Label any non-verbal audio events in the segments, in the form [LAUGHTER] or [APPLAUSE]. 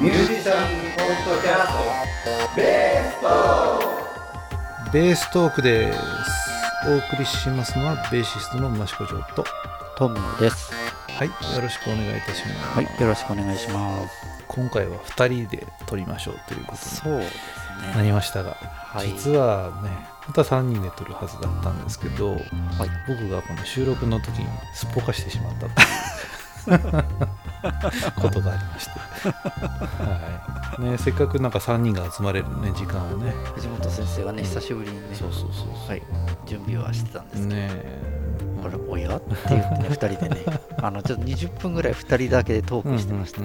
ミュージシャンポッドキャストベーストベーストークですお送りしますのはベーシストの益子城とトムです。はいよろしくお願いいたします、はい、よろしくお願いします。今回は2人で撮りましょうということになりね。ましたが、はい。実はね本当は3人で撮るはずだったんですけどはい。僕がこの収録の時にすっぽかしてしまったという [LAUGHS] [LAUGHS] ことがありまして、はい。ね、せっかくなんか3人が集まれる、ね、時間をね。藤本先生がね、久しぶりにね、そうそうそうはい、準備はしてたんですけど、ねえ。これ、おやって言ってね、2人でね、[LAUGHS] あの、ちょっと20分ぐらい2人だけでトークしてました。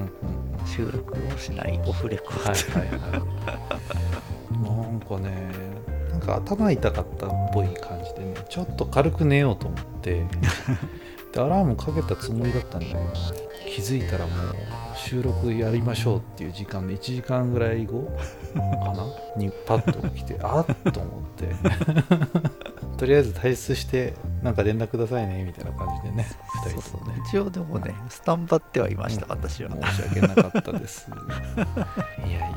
収録をしないオフレコはいはいはい。なんかねなんか頭痛かったっぽい感じでねちょっと軽く寝ようと思ってでアラームかけたつもりだったんだけど気づいたらもう収録やりましょうっていう時間で1時間ぐらい後かな？[LAUGHS] にパッと起きてあっと思って。[LAUGHS] とりあえず退出してなんか連絡くださいねみたいな感じでね2人ともね。一応でもね、スタンバってはいました、私は。申し訳なかったです。[LAUGHS] いやいや、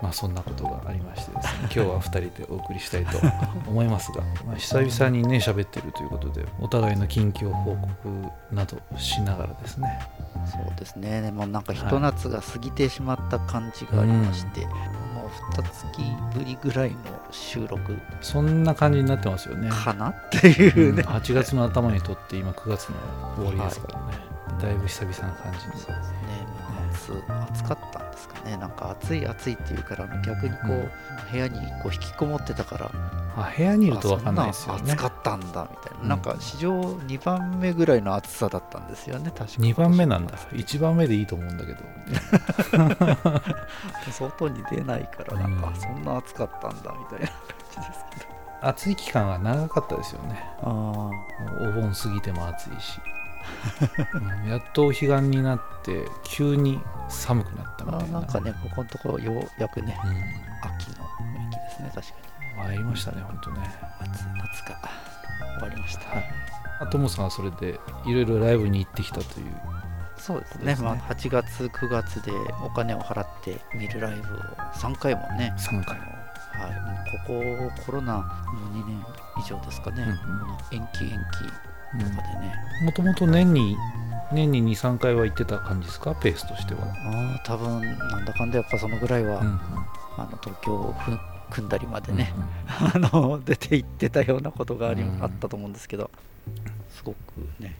まあそんなことがありましてですね、[LAUGHS] 今日は2人でお送りしたいと思いますが、[LAUGHS] まあ、久々にね、喋ってるということで、お互いの近況報告などしながらですね、そうですね、でもなんかひと夏が過ぎてしまった感じがありまして、もう2月ぶりぐらいの収録。そんな感じになってますよね。かなっていうね、8月の頭にとって、今9月の終わりですからね、だいぶ久々な感じに。そうですね、夏暑かったんですかね、なんか暑い暑いっていうから、逆にこう、うん部屋にこう引きこもってたから、あ部屋にいると分かんないですよね暑。かったんだみたいな、うんなんか史上2番目ぐらいの暑さだったんですよね、確か2番目なんだ。1番目でいいと思うんだけど。[LAUGHS] 外に出ないから、なんかうんそんな暑かったんだみたいな感じですけど。暑い期間が長かったですよね。お盆過ぎても暑いし、うんやっとお彼岸になって急に寒くなったみたいな。あなんかね、ここのところようやくね、うん。秋の雰囲気ですね、確かに。参りましたね本当ね。夏夏が終わりました。はい。あともさんはそれでいろいろライブに行ってきたという。そうですね。ね。まあ、8月、9月でお金を払って見るライブを3回もね、3回。あのはい、もうここコロナもう2年以上ですかね、うんうん。延期、延期でね、もともと年に年に23回は行ってた感じですか？ペースとしては、ああ多分なんだかんだやっぱそのぐらいは、うんうん。あの東京をふ組んだりまでね、うん。[LAUGHS] あの出て行ってたようなことがあり、うん。あったと思うんですけど、すごくね、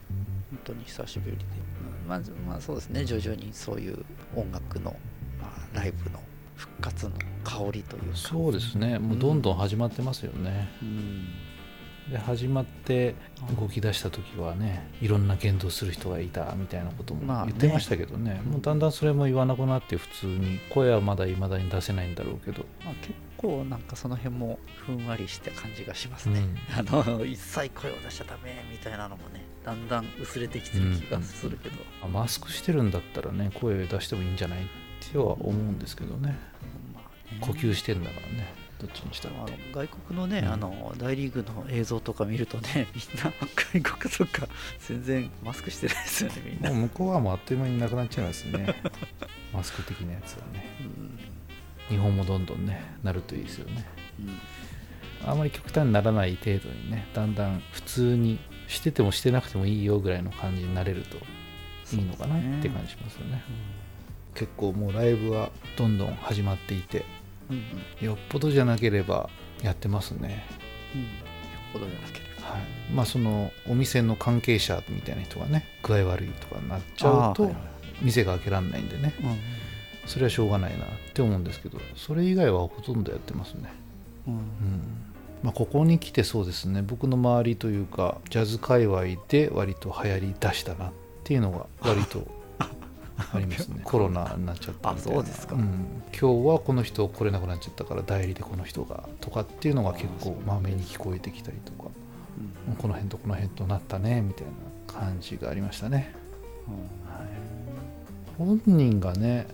本当に久しぶりで、うんまず、まあそうですね、徐々にそういう音楽の、まあ、ライブの復活の香りというか、そうですね。もうどんどん始まってますよね、うんで始まって動き出した時はねいろんな言動する人がいたみたいなこともまあね。言ってましたけどね,、もうだんだんそれも言わなくなって普通に声はまだいまだに出せないんだろうけど、まあ、結構なんかその辺もふんわりした感じがしますね。うん。あの一切声を出しちゃダメみたいなのもね、だんだん薄れてきてる気がするけど、あマスクしてるんだったらね声出してもいいんじゃないっては思うんですけどね。まあね。呼吸してんだからねどっちにしたっあのて外国のね、うん。あの大リーグの映像とか見るとね、みんな外国とか。全然マスクしてないですよね、みんな。もう向こうはもうあっという間になくなっちゃいますね。[LAUGHS] マスク的なやつはね。うん。日本もどんどんねなるといいですよね。うん。あまり極端にならない程度にねだんだん普通にしててもしてなくてもいいよぐらいの感じになれるといいのかなって感じしますよね。結構もうライブはどんどん始まっていてうんよっぽどじゃなければやってますね。うん。よっぽどじゃなければ。はい。まあそのお店の関係者みたいな人がね具合悪いとかになっちゃうとあーはいはい。店が開けられないんでね。うんそれはしょうがないなって思うんですけどそれ以外はほとんどやってますね。うん。うん。まあ、ここに来てそうですね。僕の周りというかジャズ界隈で割と流行りだしたなっていうのが割とありますね。[LAUGHS] コロナになっちゃったみたいな。うですか。ん。今日はこの人来れなくなっちゃったから代理でこの人がとかっていうのが結構まめに聞こえてきたりとか。うん。この辺とこの辺となったねみたいな感じがありましたね、うん。はい、本人がね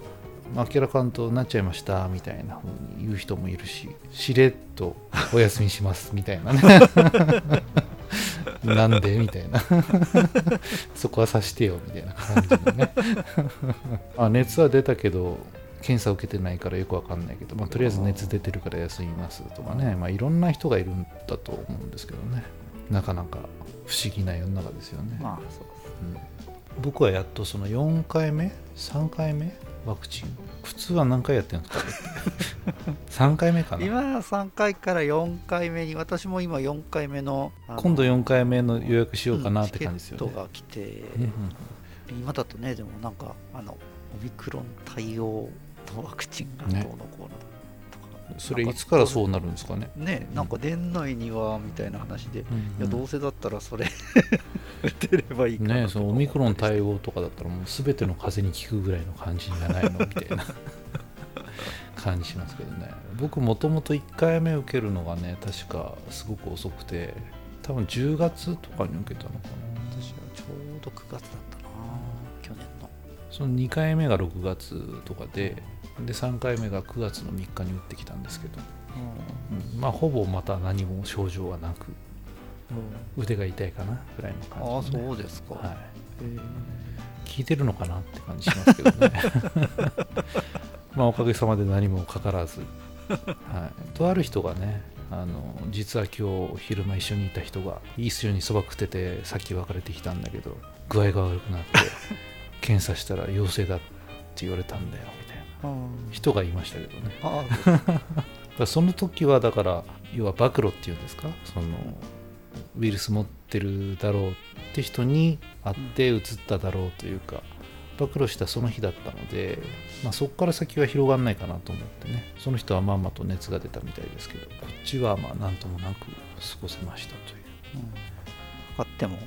明らかんとなっちゃいましたみたいな風に言う人もいるししれっとお休みしますみたいなね [LAUGHS] なんで？みたいな。[LAUGHS] そこはさしてよみたいな感じのね。[LAUGHS] あ熱は出たけど検査受けてないからよくわかんないけど、まあ、とりあえず熱出てるから休みますとかね、まあ、いろんな人がいるんだと思うんですけどね。なかなか不思議な世の中ですよね、まあそううん。僕はやっとその4回目？3回目？ワクチン。普通は何回やってるんですか3回目かな。今3回から4回目に私も今4回目の今度4回目の予約しようかなって感じですよね。チケットが来て、うんうん今だとねでもなんかあのオミクロン対応のワクチンがどうのこうのとか、それいつからそうなるんですかね？ねなんか年内にはみたいな話で、いやどうせせだったらそれ打てればいいかなねとそのオミクロン対応とかだったらもう全ての風邪に効くぐらいの感じじゃないの？[LAUGHS] みたいな。感じしますけどね。僕もともと1回目受けるのがね確かすごく遅くて多分10月とかに受けたのかな。私はちょうど9月だったな。去年の。その2回目が6月とかでで3回目が9月の3日に打ってきたんですけど、うん。まあほぼまた何も症状がなく腕が痛いかなぐらいのああ感じで、ね、そうですか、はい、聞いてるのかなって感じしますけどね。[LAUGHS] まあおかげさまで何もかからず、[LAUGHS] はい、とある人がねあの実は今日昼間一緒にいた人が一緒にそば食っててさっき別れてきたんだけど具合が悪くなって [LAUGHS] 検査したら陽性だって言われたんだよみたいな。人がいましたけどね。その時はだから要は暴露っていうんですか？そのウイルス持ってるだろうって人に会って移っただろうというか暴露したその日だったので、まあ、そこから先は広がらないかなと思ってね。その人はまんまと熱が出たみたいですけどこっちはまあなんともなく過ごせましたという。かかっても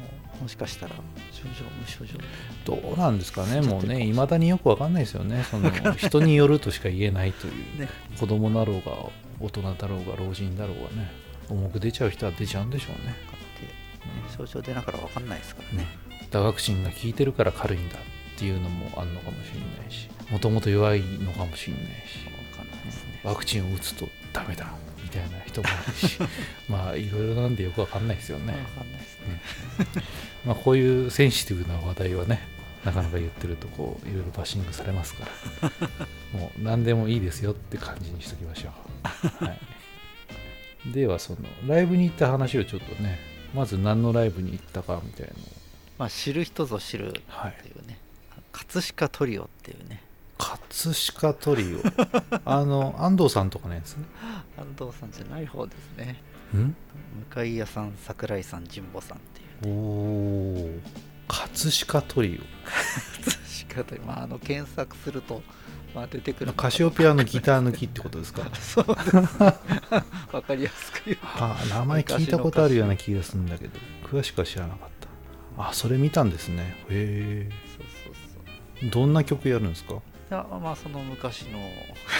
もしかしたら症状無症状。どうなんですかねもうねいまだによくわかんないですよね。その人によるとしか言えないという。[LAUGHS] ね。子供だろうが大人だろうが老人だろうがね重く出ちゃう人は出ちゃうんでしょうね。症状出ながら分かんないですからね。だからワクチンが効いてるから軽いんだっていうのもあるのかもしれないしもともと弱いのかもしれないし分かんないですね。ワクチンを打つとダメだみたいな人もあるし [LAUGHS] まあいろいろなんでよくわかんないですよね、分かんないですね。まあ、こういうセンシティブな話題はねなかなか言ってるとこういろいろバッシングされますから。[LAUGHS] もう何でもいいですよって感じにしときましょう、はい、ではそのライブに行った話をちょっとねまず何のライブに行ったかみたいなのを。まあ知る人ぞ知るってはいいうね、葛飾トリオっていうね。葛飾トリオ。[LAUGHS] あの安藤さんとかのやつね。安藤さんじゃない方ですね。ん？向井屋さん桜井さん神保さんっていう。おお葛飾トリ [LAUGHS] 葛飾トリオ。まああの検索すると、まあ、出てくる。オカシオペアのギター抜きってことですか？[LAUGHS] そうです。分かりやすく言う。とはあ名前聞いたことあるような気がするんだけど詳しくは知らなかった。あそれ見たんですね。へそうそうそうえどんな曲やるんですか、いやまあその昔の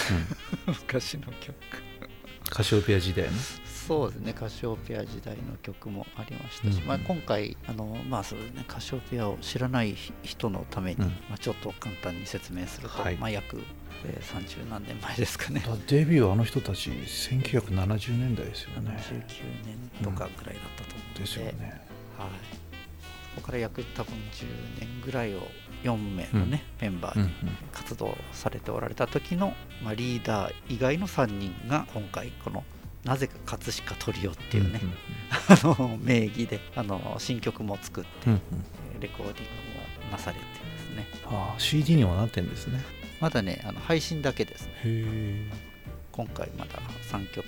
[LAUGHS] 昔の曲。カシオペア時代の？そうですね。カシオペア時代の曲もありましたし、うんまあ、今回あの、まあそうですね、カシオペアを知らない人のために、うん。まあ、ちょっと簡単に説明すると、はい。まあ、約、えー30何年前ですかね。だ [LAUGHS] デビューはあの人たち1970年代ですよね。79年とかぐらいだったと思うので,、ですよね。はい、そこから約多分10年ぐらいを4名のね、メンバーでうんうん。活動されておられた時の、まあ、リーダー以外の3人が今回このなぜか葛飾トリオっていうね、あの名義であの新曲も作ってうんうん。レコーディングもなされてですね。ああ CD にはなってんですね。まだねあの配信だけですね。へえ。今回まだ3曲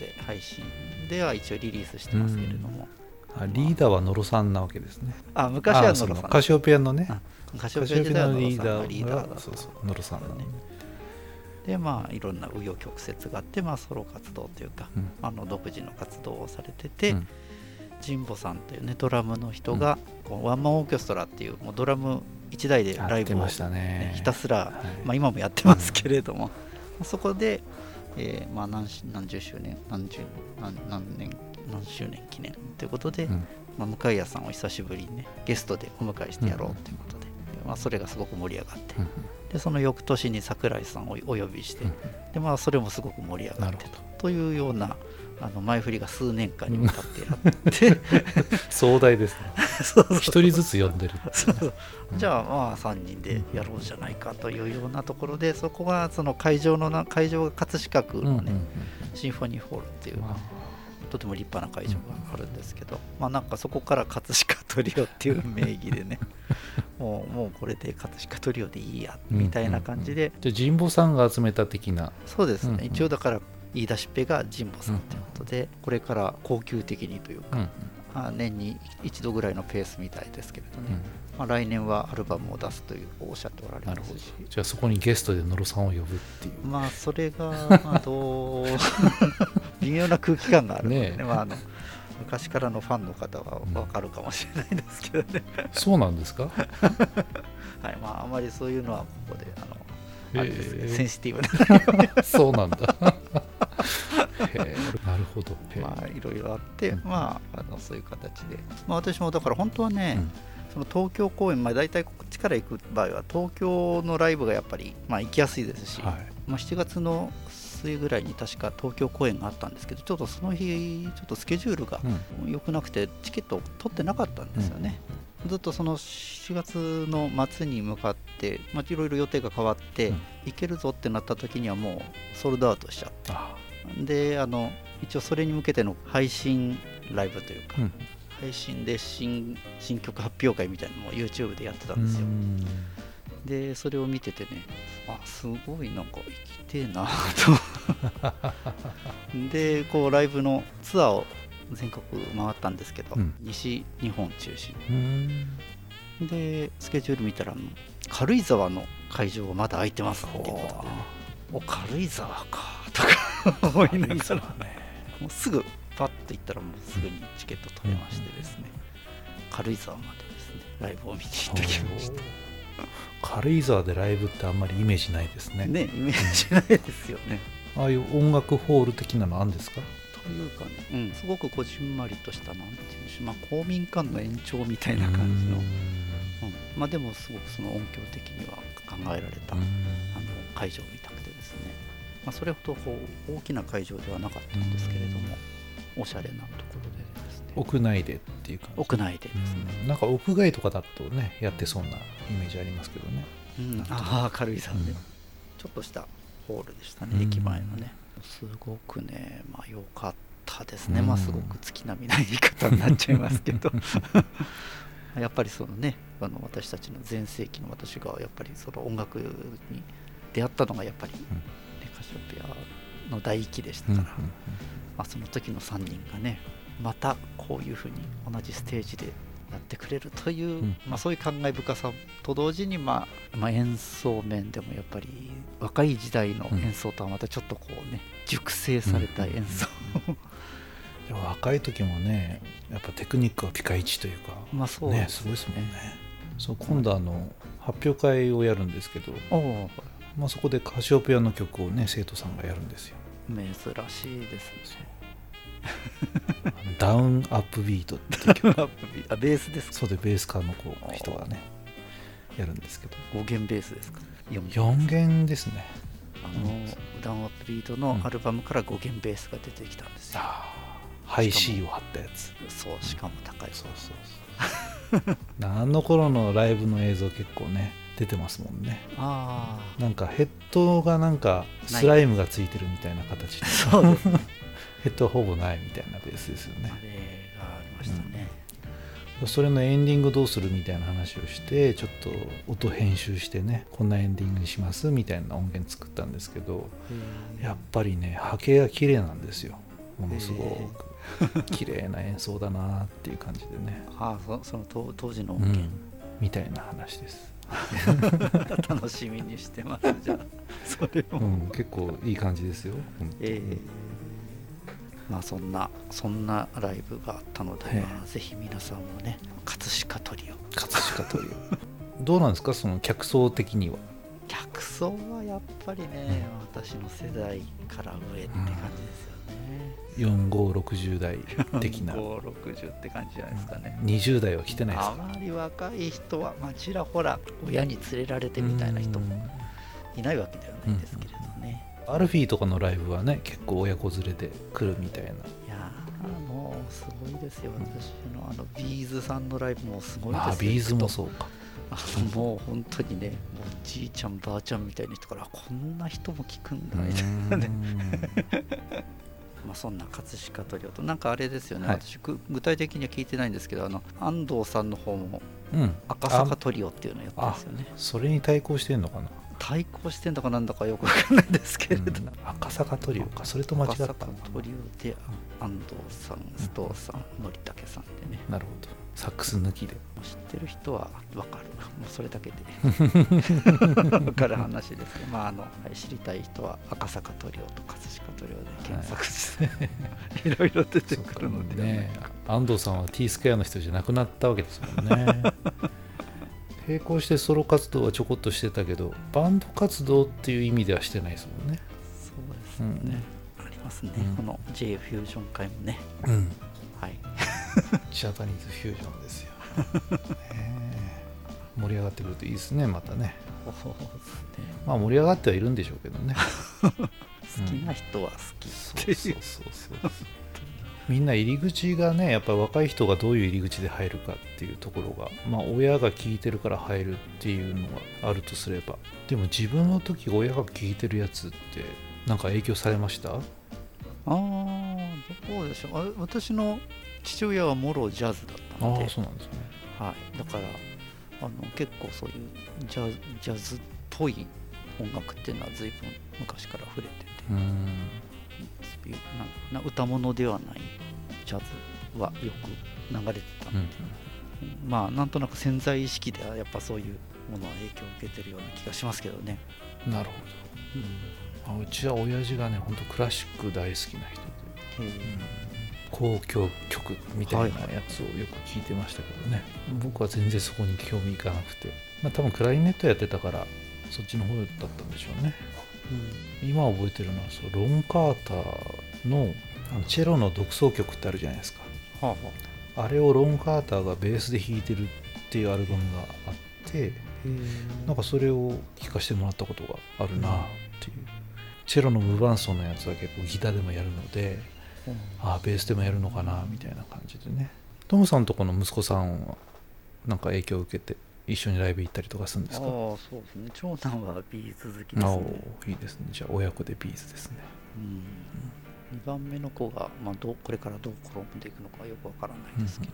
で配信では一応リリースしてますけれども、あリーダーは野呂さんなわけですね。あ昔はあ野呂さん。カシオペアのね。あカシオカペア時代は野呂リーダーがそうそう野呂さんなのねでまあいろんな紆余曲折があって、まあ、ソロ活動というか、うん。あの独自の活動をされてて、うん。神保さんというねドラムの人が、こうワンマンオーケストラっていうもうドラム1台でやライブを、ってましたね。ねひたすら、はい。まあ、今もやってますけれども、そこで、えーまあ、何し何十周年何十何何年何周年記念ということで、うん。まあ、向井さんを久しぶりにねゲストでお迎えしてやろうということで、まあ、それがすごく盛り上がって、うんでその翌年に桜井さんをお呼びして、うんでまあそれもすごく盛り上がってと。というようなあの前振りが数年間にわたってやって。[LAUGHS] 壮大ですね。[LAUGHS] 一人ずつ読んでるそうそうじゃあまあ3人でやろうじゃないかというようなところでそこがその会場のな会場が葛飾区のね、シンフォニーホールっていう、まとても立派な会場があるんですけど、まあなんかそこから葛飾トリオっていう名義でね [LAUGHS] もうもうこれで葛飾トリオでいいやみたいな感じで、じゃあ神保さんが集めた的な。そうですね、うんうん。一応だから言い出しっぺが神保さんということで、これから恒久的にというか、うんまあ年に一度ぐらいのペースみたいですけれどね、うんまあ、来年はアルバムを出すというおっしゃっておられなるほどますし。じゃあそこにゲストで野呂さんを呼ぶっていう。まあそれがまあどう [LAUGHS] 微妙な空気感があるのでね。ねえ。まあ、あの昔からのファンの方は分かるかもしれないですけどね、そうなんですか？[LAUGHS] はいまああまりそういうのはここであの、あれですねセンシティブな。[LAUGHS] そうなんだ。なるほど。まあいろいろあって、うん。まああのそういう形で、まあ、私もだから本当はね、うん。その東京公演、まあ、大体こっちから行く場合は東京のライブがやっぱり、まあ、行きやすいですし、はい。まあ、7月の末ぐらいに確か東京公演があったんですけどちょっとその日ちょっとスケジュールがうん。良くなくてチケットを取ってなかったんですよね、ずっとその7月の末に向かって、まあ、いろいろ予定が変わって、うん。行けるぞってなった時にはもうソールドアウトしちゃっあてであの一応それに向けての配信ライブというか、うん。配信で新新曲発表会みたいなのを YouTube でやってたんですよ、うんでそれを見ててねあすごいなんか生きてえなと。でこうライブのツアーを全国回ったんですけど、うん。西日本中心でスケジュール見たら軽井沢の会場がまだ空いてますっていうことで、ね、お軽井沢かとか思いながら。もうすぐパッと行ったらもうすぐにチケット取れましてですね、軽井沢までですねライブを見に行ってきました軽井沢でライブってあんまりイメージないですね。ねイメージないですよね。ああいう音楽ホール的なのあるんですか？というかね、うん、すごくこじんまりとしたなんていうんでしょう、まあ、公民館の延長みたいな感じの、うん。まあ、でもすごくその音響的には考えられた、あの会場を見たくてですね、まあ、それほどこう大きな会場ではなかったんですけれども、おしゃれなと屋内でっていう感じ。屋内でですね、うん。なんか屋外とかだとねやってそうなイメージありますけどね。うん。ああ軽井沢で、うん。ちょっとしたホールでしたね、うん駅前のね。すごくねまあ良かったですね、うん。まあすごく月並みな言い方になっちゃいますけど。[LAUGHS] やっぱりそのねあの私たちの全盛期の私がやっぱりその音楽に出会ったのがやっぱり、ねカシオペアの第一期でしたから、まあ、その時の3人がねまたこういうふうに同じステージでやってくれるという、うん。まあ、そういう感慨深さと同時に、まあまあ、演奏面でもやっぱり若い時代の演奏とはまたちょっとこうね熟成された演奏、[LAUGHS] でも若い時もねやっぱテクニックはピカイチというかまあそうねですすごいですもんね。そう今度あの発表会をやるんですけど、まあ、そこでカシオペアの曲をね生徒さんがやるんですよ。珍しいですね [LAUGHS] ダウンアップビートっていう曲あベースですか？そうでベース科の子人がねやるんですけど。5弦ベースですか？4 4弦ですね。あのダウンアップビートのアルバムから5弦ベースが出てきたんですよ、あー。ハイ C を貼ったやつ。そうしかも高い。そうそうそう。あの頃のライブの映像結構ね出てますもんね。ああなんかヘッドがなんかスライムがついてるみたいな形で。そうですねヘッドはほぼないみたいなベースですよね。あれがありましたね、それのエンディングどうするみたいな話をしてちょっと音編集してねこんなエンディングにしますみたいな音源作ったんですけどやっぱりね波形が綺麗なんですよ。ものすごく。[LAUGHS] 綺麗な演奏だなっていう感じでね、[LAUGHS] ああそその当当時の音うん。源、、みたいな話です、[LAUGHS] 楽しみにしてますじゃあ。それを、うん、結構いい感じですよ、ええまあそんなそんなライブがあったので、ええまあ、ぜひ皆さんもね葛飾トリオ。葛飾というどうなんですか？その客層的には。客層はやっぱりね、私の世代から上って感じですよね、4560代的な。560って感じじゃないですかね、20代は来てないですあかまり若い人は、まあ、ちらほら親に連れられてみたいな人もいないわけではないですけれどね、アルフィーとかのライブはね結構親子連れで来るみたいな。いやーもうすごいですよ私のあの B'z さんのライブもすごいですよ。まあ B'z もそうか。あのもう本当にねもうじいちゃんばあちゃんみたいな人からこんな人も聞くんだみたいなね。[LAUGHS] まあそんな葛飾トリオとなんかあれですよね、はい。私ぐ具体的には聞いてないんですけどあの安藤さんの方もうん、うん、赤坂トリオっていうのをやってるんですよね。それに対抗してんのかな、対抗してんだかなんだかよくわかんないですけれど、うん。赤坂トリオか。それと間違ったの赤坂トリオで安藤さん須藤さん則武さんでね。なるほど。サックス抜きで。知ってる人は分かる。もうそれだけで。[LAUGHS] 分かる話ですけど、まああのはい知りたい人は赤坂トリオと葛飾トリオで検索して、[LAUGHS] い、ろいろ出てくるので。ね安藤さんは T スクエアの人じゃなくなったわけですもんね並行してソロ活動はちょこっとしてたけどバンド活動っていう意味ではしてないですもんね。そうですね、ありますね、うん。この J フュージョン会もね。うん。はい。ジャパニーズフュージョンですよ、盛り上がってくるといいですねまたね。そうですね。まあ盛り上がってはいるんでしょうけどね。[LAUGHS] 好きな人は好きう。そうそうそうそうみんな入り口がねやっぱ若い人がどういう入り口で入るかっていうところがまあ親が聞いてるから入るっていうのがあるとすればでも自分の時親が聞いてるやつってなんか影響されました？ああどうでしょう？あ私の父親はもろジャズだったあので。あそうなんですね。はい、だからあの結構そういうジャジャズっぽい音楽っていうのは随分昔から触れててな歌物ではないジャズはよく流れてた。うん。まあなんとなく潜在意識ではやっぱそういうものは影響を受けてるような気がしますけどね、なるほど、あうちは親父がねほんとクラシック大好きな人で。交響曲みたいなやつをよく聞いてましたけどね、僕は全然そこに興味いかなくて、まあ、多分クラリネットやってたからそっちの方だったんでしょうね今覚えてるのはそうロン・カーターのあのチェロの独奏曲ってあるじゃないですか。はあはあ。れをロン・カーターがベースで弾いてるっていうアルバムがあってなんかそれを聴かせてもらったことがあるなっていう。チェロの無伴奏のやつは結構ギターでもやるのでああベースでもやるのかなみたいな感じでね。トムさんとこの息子さんはなんか影響を受けて一緒にライブ行ったりとかするんですか？ああそうですね。長男は B'z 好きですあねおいいですね。じゃあ親子で B'z ですね。うん、2番目の子が、まあ、どうこれからどう転んでいくのかよくわからないですけど、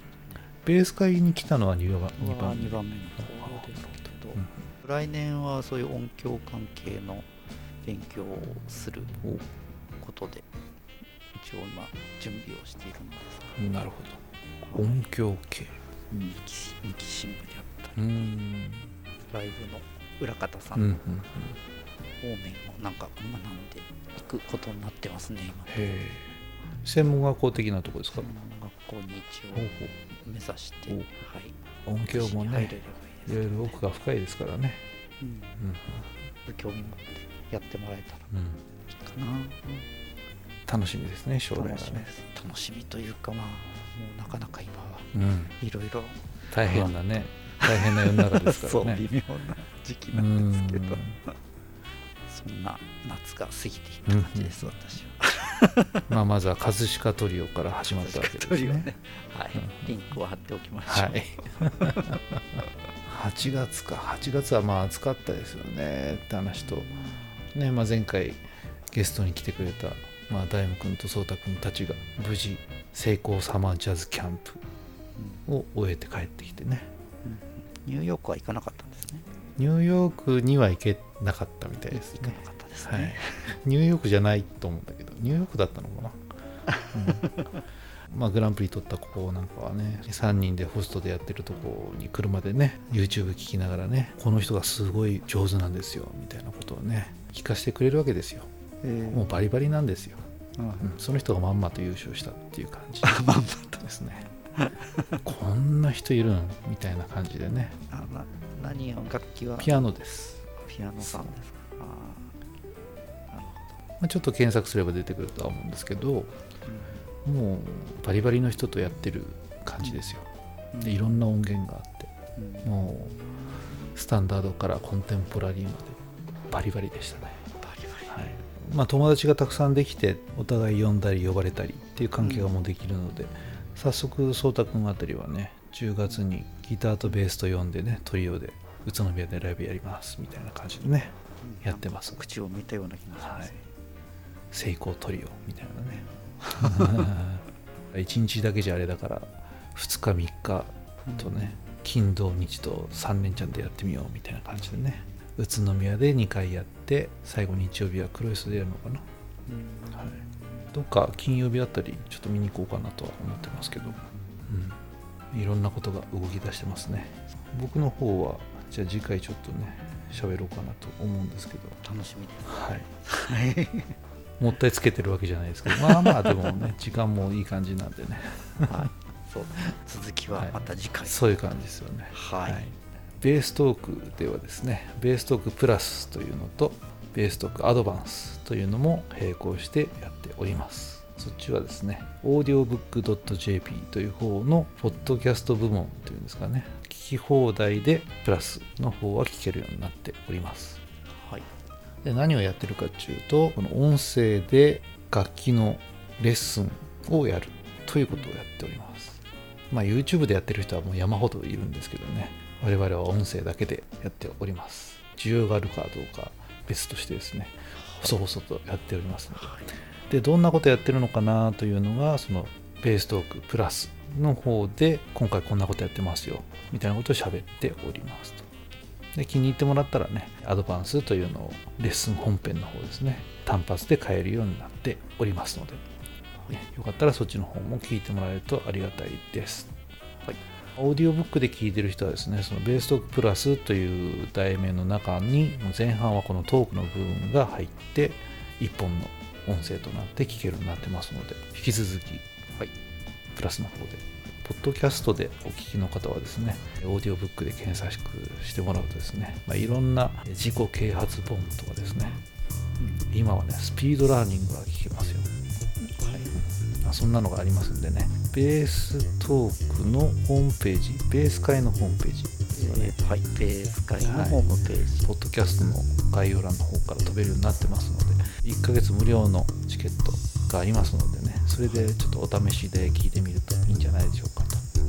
ベース会に来たのは2番2 2番番2番目の子ですけど、うん来年はそういう音響関係の勉強をするおことで一応今準備をしているんですが。なるほど。音響系。二期二期新聞でうりんライブの裏方さうん。うんんの方面をなんか学んでいくことになってますね今。専門学校的なとこですか？専門学校に一応目指して、おはい、音響もねいろいろ奥が深いですからね。うん。うん。興味持ってやってもらえたらうん。いいかな、楽しみですね将来はね。楽しみというかまあもうなかなか今はうん。いろいろ大変なね大変な世の中ですか [LAUGHS] そうらね微妙な時期うなんですけど。ん。そんな夏が過ぎていった感じです、私は。[LAUGHS] まあまずは葛飾トリオから始まったわけですね。ね。はい。うん。リンクを貼っておきましょう、はい。8月か。8月はまあ暑かったですよね。って話と、ねまあ、前回ゲストに来てくれた、まあ、大夢君と颯太君たちが無事成功サマージャズキャンプを終えて帰ってきてねニューヨークは行かなかったんですね。ニューヨークには行けなかったみたいですね。行かなかったですはい。ね、、ニューヨークじゃないと思うんだけどニューヨークだったのかな、[LAUGHS] うん。まあグランプリ取った子なんかはね3人でホストでやってるとこに車でね YouTube 聞きながらねこの人がすごい上手なんですよみたいなことをね聞かせてくれるわけですよ。もうバリバリなんですよ、うんうん。その人がまんまと優勝したっていう感じ [LAUGHS] まんまと。ですね [LAUGHS] こんな人いるのみたいな感じでね。あな何を楽器は？ピアノです、ピアノさんですか？あーなるほまあ、ちょっと検索すれば出てくるとは思うんですけどど、もうバリバリの人とやってる感じですよ。うん。でいろんな音源があってうん。もうスタンダードからコンテンポラリーまでバリバリでしたね、バリバリ。はい、まあ、友達がたくさんできてお互い呼んだり呼ばれたりっていう関係がもうできるので、早速颯太君あたりはね10月にギターとベースと呼んでねトリオで宇都宮でライブやりますみたいな感じでねやってます。口を見たような気がしまはい。す、成功トリオみたいなね。[LAUGHS] 1日だけじゃあれだから2日3日とね金土日と3連チャンでやってみようみたいな感じでね宇都宮で2回やって最後日曜日は黒磯でやるのかな、うん。はい、どっか金曜日あたりちょっと見に行こうかなとは思ってますけど、うん、いろんなことが動き出してますね。僕の方はじゃあ次回ちょっとね喋ろうかなと思うんですけど。楽しみ。ではい。すはい。もったいつけてるわけじゃないですけど。まあまあでもね [LAUGHS] 時間もいい感じなんでね。はい。[LAUGHS] そう。続きはまた次回。そういう感じですよね。はい。ベーストークではですねベーストークプラスというのとベーストークアドバンスというのも並行してやっております。そっちはですね audiobook.jp という方のポッドキャスト部門というんですかね。聞き放題でプラスの方は聞けるようになっております。はい。で何をやってるかっていうとこの音声で楽器のレッスンをやるということをやっております。まあ YouTube でやってる人はもう山ほどいるんですけどね。我々は音声だけでやっております。需要があるかどうか別としてですね細々とやっておりますので。でどんなことやってるのかなというのがそのベーストークプラスの方で今回こんなことやってますよみたいなことを喋っておりますと。で気に入ってもらったらねアドバンスというのをレッスン本編の方ですね単発で買えるようになっておりますので、ねよかったらそっちの方も聞いてもらえるとありがたいです。はいオーディオブックで聞いてる人はですねそのベーストークプラスという題名の中に前半はこのトークの部分が入って1本の音声となって聞けるようになってますので引き続き、はい、プラスの方でポッドキャストでお聞きの方はですねオーディオブックで検索してもらうとですね、まあ、いろんな自己啓発本とかですね今はねスピードラーニングが聞けますよ。あそんなのがありますんでねベーストークのホームページベース会のホームページ。ですよねはい、ベース会のホームページ、ポッドキャストの概要欄の方から飛べるようになってますので1ヶ月無料のチケットがありますのでねそれでちょっとお試しで聞いてみるといいんじゃないでしょうか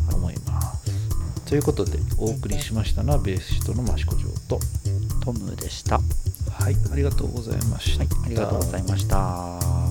と思います。ということでお送りしましたのはベーシストの益子城とトムでした。ははいありがとうございました、い、ありがとうございました。